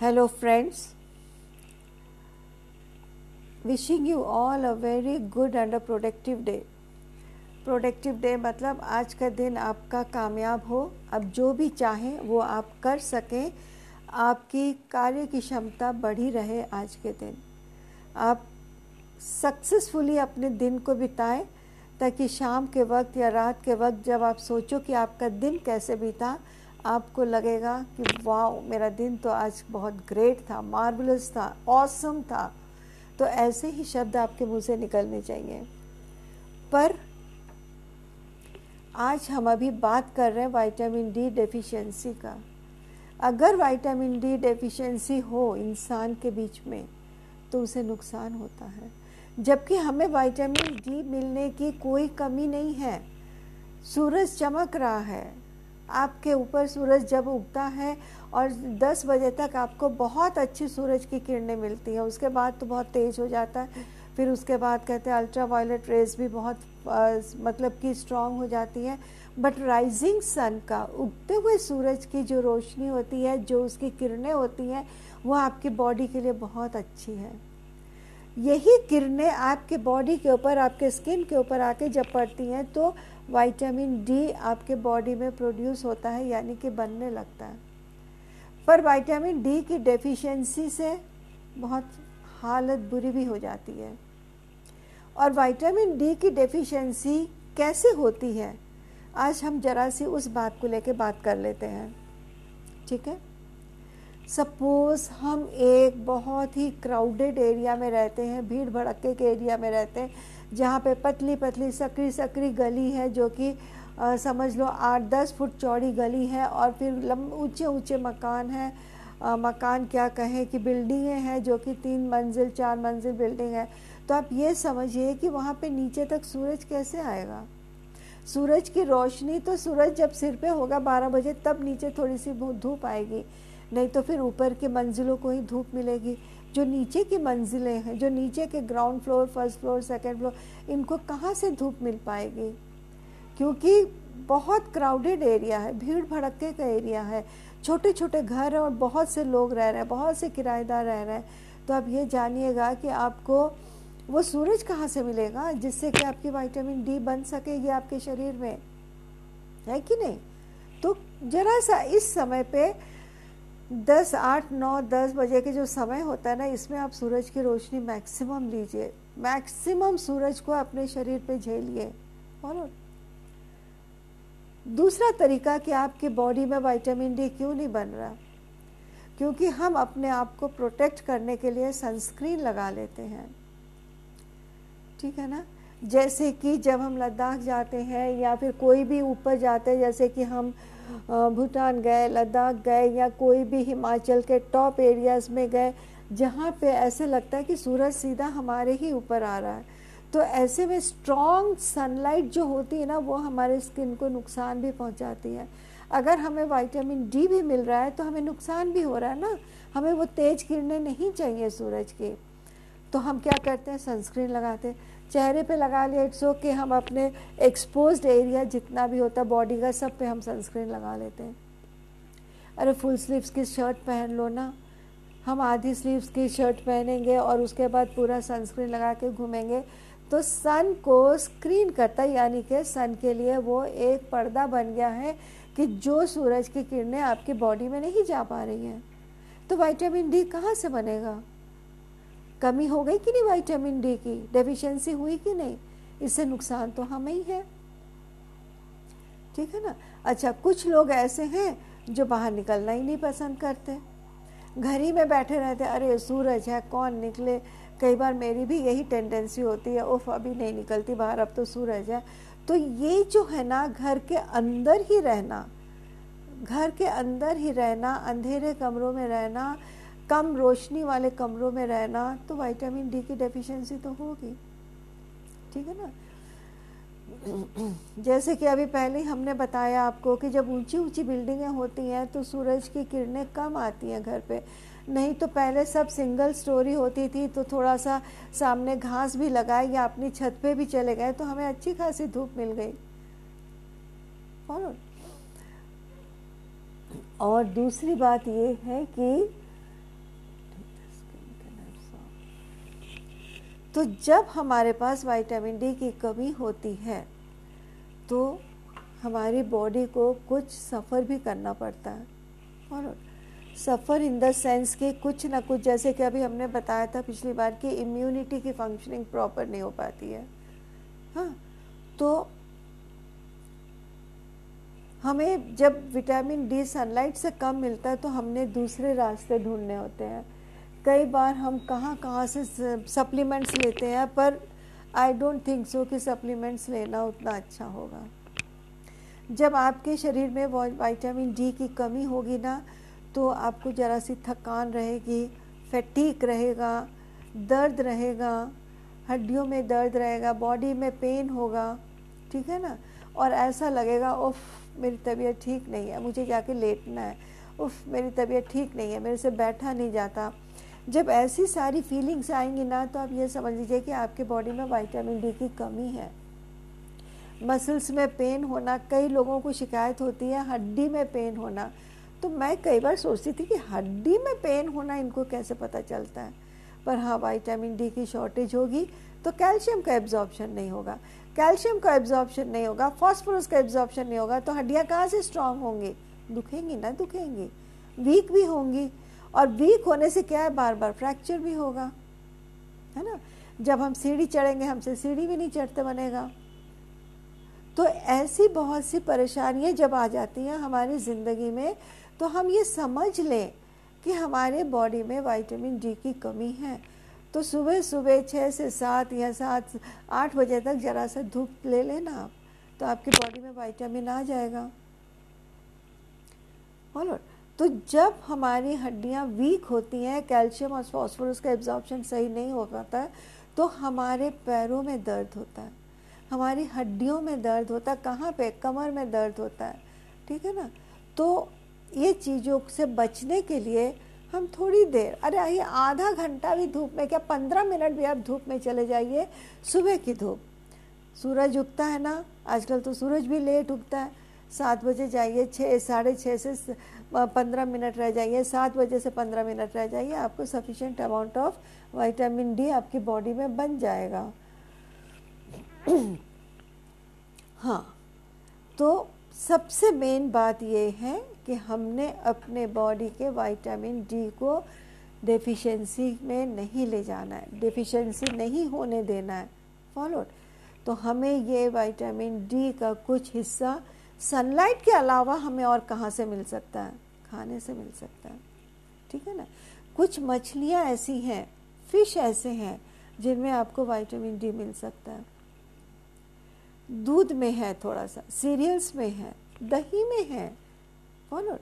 Hello, friends. Wishing you all a very good and a productive day. Productive day मतलब आज का दिन आपका कामयाब हो अब जो भी चाहें वो आप कर सकें आपकी कार्य की क्षमता बढ़ी रहे आज के दिन आप सक्सेसफुली अपने दिन को बिताएँ ताकि शाम के वक्त या रात के वक्त जब आप सोचो कि आपका दिन कैसे बीता आपको लगेगा कि वाह मेरा दिन तो आज बहुत ग्रेट था मार्वलस था ऑसम था। तो ऐसे ही शब्द आपके मुँह से निकलने चाहिए। पर आज हम अभी बात कर रहे हैं विटामिन डी डेफिशिएंसी का। अगर विटामिन डी डेफिशिएंसी हो इंसान के बीच में तो उसे नुकसान होता है। जबकि हमें विटामिन डी मिलने की कोई कमी नहीं है। सूरज चमक रहा है आपके ऊपर सूरज जब उगता है और 10 बजे तक आपको बहुत अच्छी सूरज की किरणें मिलती हैं उसके बाद तो बहुत तेज़ हो जाता है। फिर उसके बाद कहते हैं अल्ट्रा वायलेट रेज भी बहुत आ, मतलब कि स्ट्रांग हो जाती है। बट राइजिंग सन का उगते हुए सूरज की जो रोशनी होती है जो उसकी किरणें होती हैं वो आपकी बॉडी के लिए बहुत अच्छी है। यही किरणें आपके बॉडी के ऊपर आपके स्किन के ऊपर आके जब पड़ती हैं तो विटामिन डी आपके बॉडी में प्रोड्यूस होता है, यानी कि बनने लगता है। पर विटामिन डी की डेफिशिएंसी से बहुत हालत बुरी भी हो जाती है। और विटामिन डी की डेफिशिएंसी कैसे होती है, आज हम जरा सी उस बात को लेकर बात कर लेते हैं। ठीक है? सपोज़ हम एक बहुत ही क्राउडेड एरिया में रहते हैं, भीड़ भड़के के एरिया में रहते हैं, जहाँ पे पतली पतली सकरी सकरी गली है जो कि समझ लो आठ दस फुट चौड़ी गली है और फिर लम, ऊँचे ऊँचे मकान हैं। मकान क्या कहें कि बिल्डिंगें हैं जो कि तीन मंजिल, चार मंजिल बिल्डिंग है। तो आप ये समझिए कि वहाँ पे नीचे तक सूरज कैसे आएगा? सूरज की रोशनी तो सूरज जब सिर पे होगा बारह बजे, तब नीचे थोड़ी सी धूप आएगी। नहीं तो फिर ऊपर की मंजिलों को ही धूप मिलेगी। जो नीचे की मंजिलें हैं, जो नीचे के ground floor first floor second floor इनको कहाँ से धूप मिल पाएगी? क्योंकि बहुत क्राउडेड एरिया है, भीड़ भड़के का एरिया है। छोटे छोटे घर हैं और बहुत से लोग रह रहे हैं, बहुत से किराएदार रह रहे हैं। तो आप ये जानिएगा कि आपको वो सूरज कहाँ से मिलेगा, जिससे कि आपकी विटामिन डी बन सकेगी आपके शरीर में? है कि नहीं? तो जरा सा इस समय पे दस आठ नौ दस बजे के जो समय होता है ना, इसमें आप सूरज की रोशनी मैक्सिमम लीजिए। मैक्सिमम सूरज को अपने शरीर पे झेलिए। फॉलो दूसरा तरीका कि आपकी बॉडी में विटामिन डी क्यों नहीं बन रहा? क्योंकि हम अपने आप को प्रोटेक्ट करने के लिए सनस्क्रीन लगा लेते हैं। ठीक है ना? जैसे कि जब हम लद्दाख जाते हैं या फिर कोई भी ऊपर जाते हैं, जैसे कि हम भूटान गए, लद्दाख गए या कोई भी हिमाचल के टॉप एरियाज़ में गए, जहाँ पे ऐसे लगता है कि सूरज सीधा हमारे ही ऊपर आ रहा है। तो ऐसे में स्ट्रॉन्ग सनलाइट जो होती है ना, वो हमारे स्किन को नुकसान भी पहुँचाती है। अगर हमें वाइटामिन डी भी मिल रहा है तो हमें नुकसान भी हो रहा है ना। हमें वो तेज किरणें नहीं चाहिए सूरज की। तो हम क्या करते हैं? सनस्क्रीन लगाते हैं। चेहरे पे लगा लिया इट्स ओके हम अपने एक्सपोज एरिया जितना भी होता है बॉडी का, सब पे हम सनस्क्रीन लगा लेते हैं। अरे फुल स्लीव्स की शर्ट पहन लो ना। हम आधी स्लीव्स की शर्ट पहनेंगे और उसके बाद पूरा सनस्क्रीन लगा के घूमेंगे तो सन को स्क्रीन करता है यानी कि सन के लिए वो एक पर्दा बन गया है कि जो सूरज की किरणें आपकी बॉडी में नहीं जा पा रही हैं। तो वाइटामिन डी कहाँ से बनेगा? कमी हो गई कि नहीं विटामिन डी की? डेफिशिएंसी हुई कि नहीं? इससे नुकसान तो हमें ही है। ठीक है ना? अच्छा कुछ लोग ऐसे हैं जो बाहर निकलना ही नहीं पसंद करते। घर ही में बैठे रहते, अरे, सूरज है, कौन निकले? कई बार मेरी भी यही टेंडेंसी होती है उफ अभी नहीं निकलती बाहर, अब तो सूरज है। तो ये जो है ना, घर के अंदर ही रहना, घर के अंदर ही रहना, अंधेरे कमरों में रहना कम रोशनी वाले कमरों में रहना तो विटामिन डी की डेफिशिएंसी तो होगी। ठीक है ना? जैसे कि अभी पहले ही हमने बताया आपको कि जब ऊँची ऊँची बिल्डिंगें होती हैं तो सूरज की किरणें कम आती हैं घर पे। नहीं तो पहले सब सिंगल स्टोरी होती थी तो थोड़ा सा सामने घास भी लगाए या अपनी छत पे भी चले गए तो हमें अच्छी खासी धूप मिल गई। और दूसरी बात ये है कि तो जब हमारे पास विटामिन डी की कमी होती है तो हमारी बॉडी को कुछ सफ़र भी करना पड़ता है। और सफ़र इन द सेंस कि कुछ ना कुछ, जैसे कि अभी हमने बताया था पिछली बार कि इम्यूनिटी की फंक्शनिंग प्रॉपर नहीं हो पाती है। हाँ तो हमें जब विटामिन डी सनलाइट से कम मिलता है तो हमने दूसरे रास्ते ढूँढने होते हैं। कई बार हम कहाँ कहाँ से सप्लीमेंट्स लेते हैं, पर आई डोंट थिंक सो कि सप्लीमेंट्स लेना उतना अच्छा होगा। जब आपके शरीर में विटामिन डी की कमी होगी ना तो आपको ज़रा सी थकान रहेगी फैटीक रहेगा, दर्द रहेगा, हड्डियों में दर्द रहेगा बॉडी में पेन होगा, ठीक है ना? और ऐसा लगेगा, उफ, मेरी तबीयत ठीक नहीं है, मुझे जाके लेटना है, उफ, मेरी तबीयत ठीक नहीं है, मेरे से बैठा नहीं जाता। जब ऐसी सारी फीलिंग्स आएँगी ना तो आप ये समझ लीजिए कि आपके बॉडी में वाइटामिन डी की कमी है। मसल्स में पेन होना, कई लोगों को शिकायत होती है हड्डी में पेन होना। तो मैं कई बार सोचती थी कि हड्डी में पेन होना इनको कैसे पता चलता है? पर हाँ वाइटामिन डी की शॉर्टेज होगी तो कैल्शियम का एब्जॉर्बशन नहीं होगा। कैल्शियम का एब्जॉर्बशन नहीं होगा फॉस्फोरस का एब्जॉर्बशन नहीं होगा तो हड्डियाँ कहाँ से स्ट्रांग होंगी? दुखेंगी ना दुखेंगी। वीक भी होंगी और वीक होने से क्या है? बार बार फ्रैक्चर भी होगा, है ना? जब हम सीढ़ी चढ़ेंगे, हमसे सीढ़ी भी नहीं चढ़ते बनेगा। तो ऐसी बहुत सी परेशानियाँ जब आ जाती हैं हमारी ज़िंदगी में तो हम ये समझ लें कि हमारे बॉडी में विटामिन डी की कमी है। तो सुबह सुबह छः से सात या सात, आठ बजे तक ज़रा सा धूप ले लेना आप तो आपकी बॉडी में विटामिन आ जाएगा। बोलो तो जब हमारी हड्डियाँ वीक होती हैं कैल्शियम और फॉस्फोरस का एब्जॉर्बशन सही नहीं हो पाता है तो हमारे पैरों में दर्द होता है। हमारी हड्डियों में दर्द होता है। कहाँ पे? कमर में दर्द होता है। ठीक है ना? तो ये चीज़ों से बचने के लिए हम थोड़ी देर, अरे आइए आधा घंटा भी धूप में, क्या पंद्रह मिनट भी आप धूप में चले जाइए, सुबह की धूप। सूरज उगता है ना? आजकल तो सूरज भी लेट उगता है। सात बजे जाइए छः साढ़े छः से पंद्रह मिनट रह जाइए, सात बजे से पंद्रह मिनट रह जाइए, आपको sufficient amount of vitamin D आपकी बॉडी में बन जाएगा। हाँ तो सबसे मेन बात ये है कि हमने अपने बॉडी के विटामिन डी को डेफिशिएंसी में नहीं ले जाना है डेफिशिएंसी नहीं होने देना है। फॉलो तो हमें ये विटामिन डी का कुछ हिस्सा सनलाइट के अलावा हमें और कहाँ से मिल सकता है? खाने से मिल सकता है। ठीक है ना? कुछ मछलियाँ ऐसी हैं फ़िश ऐसे हैं, जिनमें आपको विटामिन डी मिल सकता है। दूध में है थोड़ा सा सीरियल्स में है, दही में है फॉलो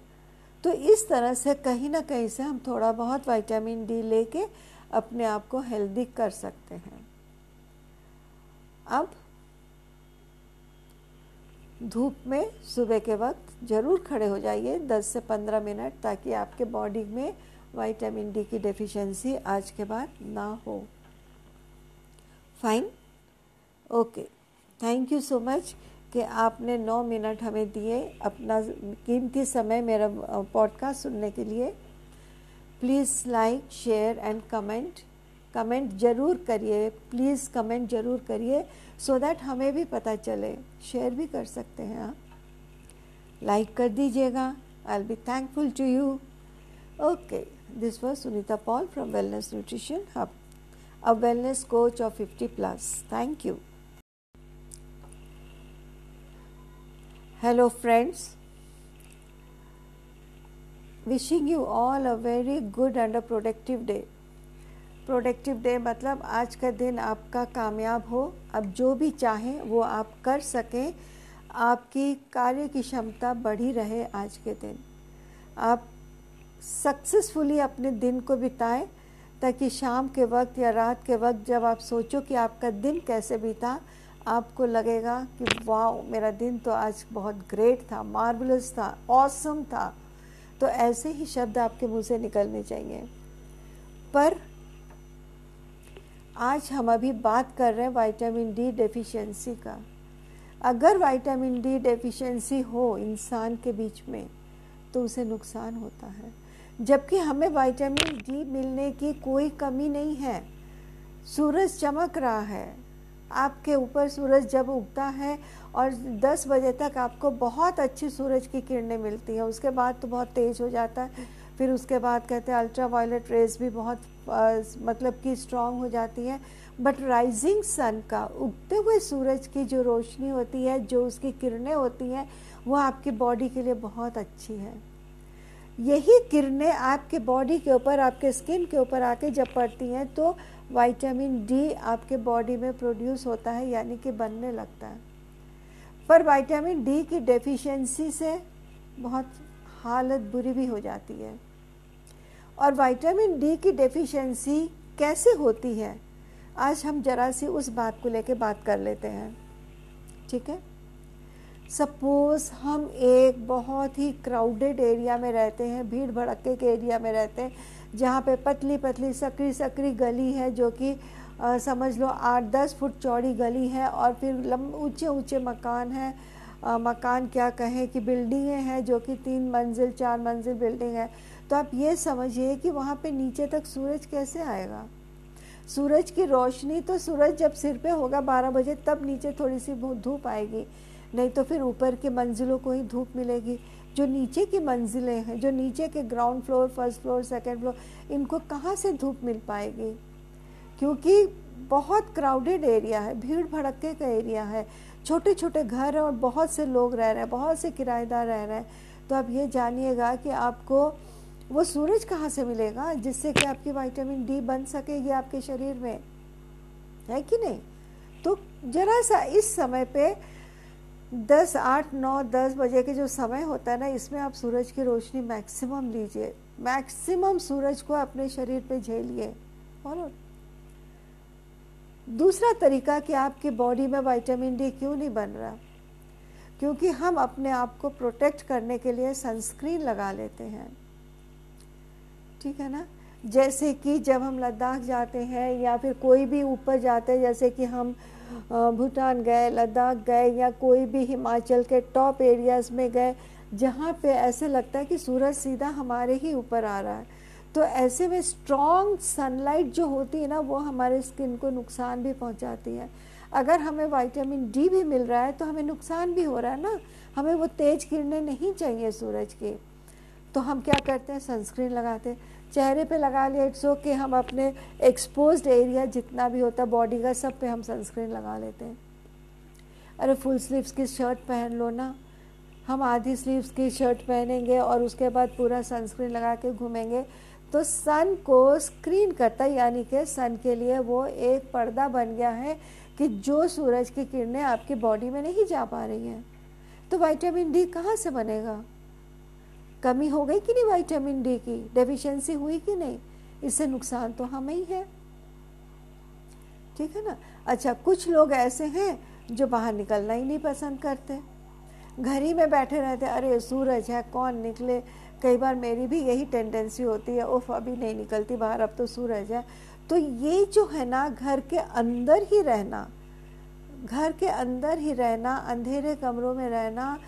तो इस तरह से कहीं ना कहीं से हम थोड़ा बहुत विटामिन डी लेके अपने आप को हेल्दी कर सकते हैं। अब धूप में सुबह के वक्त ज़रूर खड़े हो जाइए 10 से 15 मिनट ताकि आपके बॉडी में वाइटामिन डी की डेफिशिएंसी आज के बाद ना हो। Fine okay thank you so much कि आपने नौ मिनट हमें दिए अपना कीमती समय मेरा पॉडकास्ट सुनने के लिए। Please like share and comment comment ज़रूर करिए प्लीज़ कमेंट ज़रूर करिए सो दैट हमें भी पता चले। शेयर भी कर सकते हैं आप। लाइक कर दीजिएगा। I be thankful to you okay this was Sunita Paul from wellness nutrition hub a wellness coach of fifty plus thank you hello friends Wishing you all a very good and a productive day. Productive day मतलब आज का दिन आपका कामयाब हो। अब जो भी चाहें, वो आप कर सकें। आपकी कार्य की क्षमता बढ़ी रहे आज के दिन। आप सक्सेसफुली अपने दिन को बिताएँ, ताकि शाम के वक्त या रात के वक्त जब आप सोचो कि आपका दिन कैसे बीता, आपको लगेगा कि वाह मेरा दिन तो आज बहुत ग्रेट था मार्वलस था ऑसम था। तो ऐसे ही शब्द आपके मुँह से निकलने चाहिए। पर आज हम अभी बात कर रहे हैं विटामिन डी डेफिशिएंसी का। अगर विटामिन डी डेफिशिएंसी हो इंसान के बीच में तो उसे नुकसान होता है। जबकि हमें विटामिन डी मिलने की कोई कमी नहीं है। सूरज चमक रहा है। आपके ऊपर सूरज जब उगता है और 10 बजे तक आपको बहुत अच्छी सूरज की किरणें मिलती हैं, उसके बाद तो बहुत तेज़ हो जाता है। फिर उसके बाद कहते हैं अल्ट्रा वायलेट रेज भी बहुत आ, मतलब कि स्ट्रांग हो जाती है। बट राइजिंग सन का उगते हुए सूरज की जो रोशनी होती है जो उसकी किरणें होती हैं वो आपकी बॉडी के लिए बहुत अच्छी है। यही किरणें आपके बॉडी के ऊपर आपके स्किन के ऊपर आके जब पड़ती हैं तो विटामिन डी आपके बॉडी में प्रोड्यूस होता है यानी कि बनने लगता है। पर विटामिन डी की डेफिशिएंसी से बहुत हालत बुरी भी हो जाती है। और विटामिन डी की डेफिशिएंसी कैसे होती है? आज हम जरा सी उस बात को लेके बात कर लेते हैं। ठीक है? सपोज़ हम एक बहुत ही क्राउडेड एरिया में रहते हैं, भीड़ भड़के के एरिया में रहते हैं, जहाँ पे पतली पतली सकरी सकरी गली है जो कि समझ लो आठ दस फुट चौड़ी गली है और फिर लंब ऊँचे ऊँचे मकान हैं। मकान क्या कहें कि बिल्डिंगें हैं जो कि तीन मंजिल, चार मंजिल बिल्डिंग है। तो आप ये समझिए कि वहाँ पे नीचे तक सूरज कैसे आएगा? सूरज की रोशनी तो सूरज जब सिर पे होगा बारह बजे, तब नीचे थोड़ी सी धूप आएगी। नहीं तो फिर ऊपर के मंजिलों को ही धूप मिलेगी। जो नीचे की मंजिलें हैं, जो नीचे के ground floor first floor second floor इनको कहाँ से धूप मिल पाएगी? क्योंकि बहुत क्राउडेड एरिया है, भीड़ भड़के का एरिया है। छोटे छोटे घर हैं और बहुत से लोग रह रहे हैं, बहुत से किराएदार रह रहे हैं। तो आप ये जानिएगा कि आपको वो सूरज कहाँ से मिलेगा जिससे कि आपकी विटामिन डी बन सकेगी आपके शरीर में? है कि नहीं? तो जरा सा इस समय पे दस, आठ, नौ, दस बजे के जो समय होता है ना, इसमें आप सूरज की रोशनी मैक्सिमम लीजिए। मैक्सिमम सूरज को अपने शरीर पे झेलिए। और दूसरा तरीका कि आपकी बॉडी में विटामिन डी क्यों नहीं बन रहा? क्योंकि हम अपने आप को प्रोटेक्ट करने के लिए सनस्क्रीन लगा लेते हैं। ठीक है ना? जैसे कि जब हम लद्दाख जाते हैं या फिर कोई भी ऊपर जाते हैं, जैसे कि हम भूटान गए, लद्दाख गए या कोई भी हिमाचल के टॉप एरियाज़ में गए, जहाँ पे ऐसे लगता है कि सूरज सीधा हमारे ही ऊपर आ रहा है। तो ऐसे में स्ट्रॉन्ग सनलाइट जो होती है ना, वो हमारे स्किन को नुकसान भी पहुँचाती है। अगर हमें वाइटामिन डी भी मिल रहा है तो हमें नुकसान भी हो रहा है ना? हमें वो तेज किरणें नहीं चाहिए सूरज की। तो हम क्या करते हैं? सनस्क्रीन लगाते हैं। चेहरे पे लगा लिया इट्स ओके हम अपने एक्सपोज एरिया जितना भी होता है बॉडी का, सब पे हम सनस्क्रीन लगा लेते हैं। अरे फुल स्लीव्स की शर्ट पहन लो ना। हम आधी स्लीव्स की शर्ट पहनेंगे और उसके बाद पूरा सनस्क्रीन लगा के घूमेंगे। तो सन को स्क्रीन करता है, यानी कि सन के लिए वो एक पर्दा बन गया है कि जो सूरज की किरणें आपकी बॉडी में नहीं जा पा रही हैं। तो वाइटामिन डी कहाँ से बनेगा? कमी हो गई कि नहीं विटामिन डी की? डेफिशिएंसी हुई कि नहीं? इससे नुकसान तो हमें ही है। ठीक है ना? अच्छा कुछ लोग ऐसे हैं जो बाहर निकलना ही नहीं पसंद करते। घर ही में बैठे रहते, अरे, सूरज है, कौन निकले? कई बार मेरी भी यही टेंडेंसी होती है, उफ, अभी नहीं निकलती बाहर, अब तो सूरज है। तो ये जो है ना, घर के अंदर ही रहना, घर के अंदर ही रहना, अंधेरे कमरों में रहना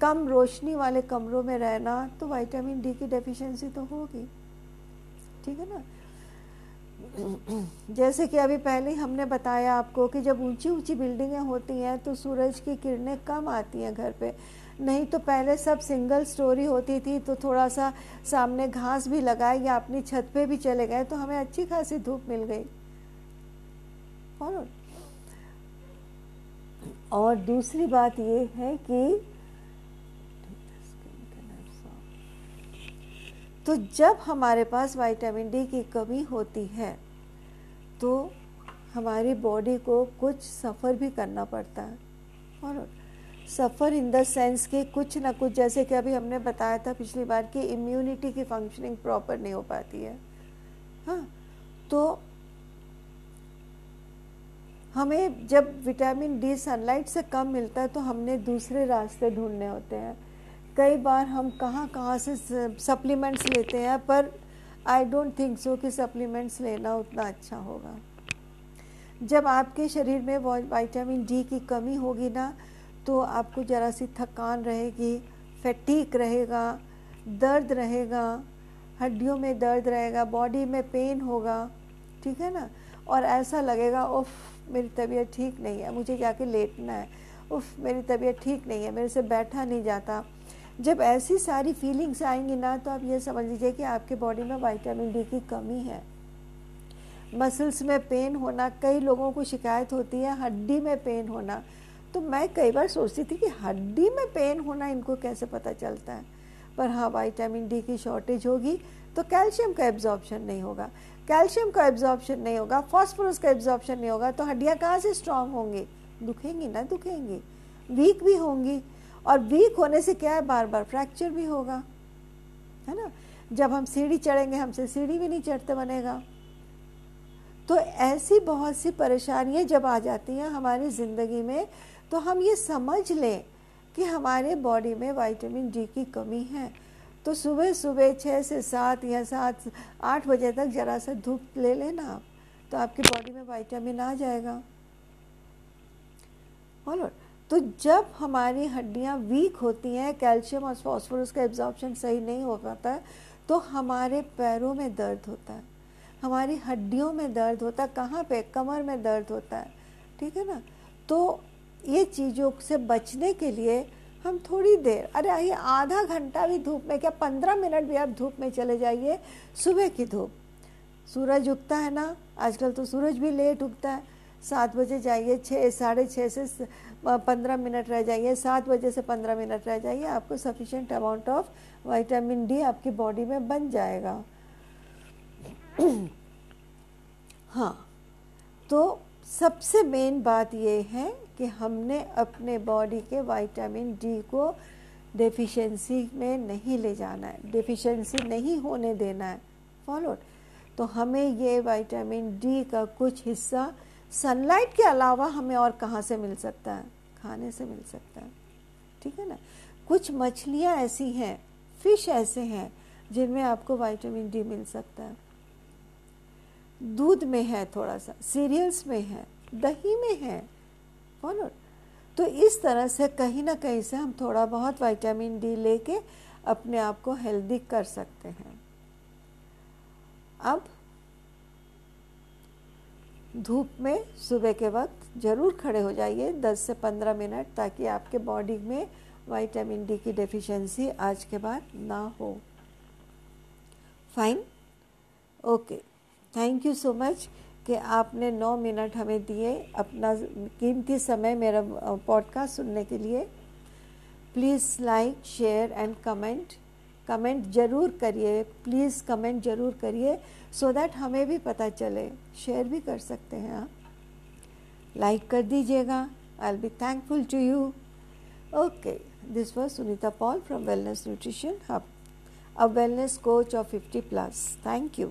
कम रोशनी वाले कमरों में रहना तो विटामिन डी की डेफिशिएंसी तो होगी। ठीक है ना? जैसे कि अभी पहले ही हमने बताया आपको कि जब ऊँची ऊँची बिल्डिंगें होती हैं तो सूरज की किरणें कम आती हैं घर पे। नहीं तो पहले सब सिंगल स्टोरी होती थी तो थोड़ा सा सामने घास भी लगाए या अपनी छत पे भी चले गए तो हमें अच्छी खासी धूप मिल गई। और और दूसरी बात ये है कि तो जब हमारे पास विटामिन डी की कमी होती है तो हमारी बॉडी को कुछ सफ़र भी करना पड़ता है। और सफ़र इन द सेंस कि कुछ ना कुछ, जैसे कि अभी हमने बताया था पिछली बार कि इम्यूनिटी की फंक्शनिंग प्रॉपर नहीं हो पाती है। हाँ तो हमें जब विटामिन डी सनलाइट से कम मिलता है तो हमने दूसरे रास्ते ढूँढने होते हैं। कई बार हम कहाँ कहाँ से सप्लीमेंट्स लेते हैं, पर आई डोंट थिंक सो कि सप्लीमेंट्स लेना उतना अच्छा होगा। जब आपके शरीर में विटामिन डी की कमी होगी ना तो आपको ज़रा सी थकान रहेगी फैटीक रहेगा, दर्द रहेगा, हड्डियों में दर्द रहेगा बॉडी में पेन होगा, ठीक है ना? और ऐसा लगेगा, उफ, मेरी तबीयत ठीक नहीं है, मुझे जाके लेटना है, उफ, मेरी तबीयत ठीक नहीं है, मेरे से बैठा नहीं जाता। जब ऐसी सारी फीलिंग्स आएँगी ना तो आप ये समझ लीजिए कि आपके बॉडी में वाइटामिन डी की कमी है। मसल्स में पेन होना, कई लोगों को शिकायत होती है हड्डी में पेन होना। तो मैं कई बार सोचती थी कि हड्डी में पेन होना इनको कैसे पता चलता है? पर हाँ वाइटामिन डी की शॉर्टेज होगी तो कैल्शियम का एब्जॉर्प्शन नहीं होगा। कैल्शियम का एब्जॉर्प्शन नहीं होगा फॉस्फोरस का एब्जॉर्प्शन नहीं होगा तो हड्डियाँ कहाँ से स्ट्रांग होंगी? दुखेंगी ना दुखेंगी। वीक भी होंगी। और वीक होने से क्या है? बार बार फ्रैक्चर भी होगा। है ना? जब हम सीढ़ी चढ़ेंगे, हमसे सीढ़ी भी नहीं चढ़ते बनेगा। तो ऐसी बहुत सी परेशानियाँ जब आ जाती हैं हमारी ज़िंदगी में तो हम ये समझ लें कि हमारे बॉडी में विटामिन डी की कमी है। तो सुबह सुबह छः से सात या सात, आठ बजे तक ज़रा सा धूप ले लेना आप तो आपकी बॉडी में विटामिन आ जाएगा। और तो जब हमारी हड्डियाँ वीक होती हैं कैल्शियम और फॉस्फोरस का एब्जॉर्प्शन सही नहीं हो पाता है तो हमारे पैरों में दर्द होता है। हमारी हड्डियों में दर्द होता है। कहाँ पे? कमर में दर्द होता है। ठीक है ना? तो ये चीज़ों से बचने के लिए हम थोड़ी देर, अरे आइए आधा घंटा भी धूप में, क्या पंद्रह मिनट भी आप धूप में चले जाइए, सुबह की धूप। सूरज उगता है ना? आजकल तो सूरज भी लेट उगता है। सात बजे जाइए छः साढ़े छः से पंद्रह मिनट रह जाइए, सात बजे से पंद्रह मिनट रह जाइए, आपको sufficient amount of vitamin D आपकी बॉडी में बन जाएगा। हाँ तो सबसे मेन बात ये है कि हमने अपने बॉडी के विटामिन डी को डेफिशिएंसी में नहीं ले जाना है डेफिशिएंसी नहीं होने देना है। फॉलो तो हमें ये विटामिन डी का कुछ हिस्सा सनलाइट के अलावा हमें और कहाँ से मिल सकता है? खाने से मिल सकता है। ठीक है ना? कुछ मछलियाँ ऐसी हैं, फ़िश ऐसे हैं, जिनमें आपको विटामिन डी मिल सकता है। दूध में है थोड़ा सा सीरियल्स में है, दही में है फॉलो तो इस तरह से कहीं ना कहीं से हम थोड़ा बहुत विटामिन डी लेके अपने आप को हेल्दी कर सकते हैं। अब धूप में सुबह के वक्त ज़रूर खड़े हो जाइए 10 से 15 मिनट ताकि आपके बॉडी में वाइटामिन डी की डेफिशिएंसी आज के बाद ना हो। Fine okay thank you so much कि आपने नौ मिनट हमें दिए अपना कीमती समय मेरा पॉडकास्ट सुनने के लिए। Please like share and comment comment ज़रूर करिए प्लीज़ कमेंट ज़रूर करिए सो दैट हमें भी पता चले। शेयर भी कर सकते हैं आप। लाइक कर दीजिएगा। I be thankful to you okay this was Sunita Paul from wellness nutrition hub a wellness coach of fifty plus thank you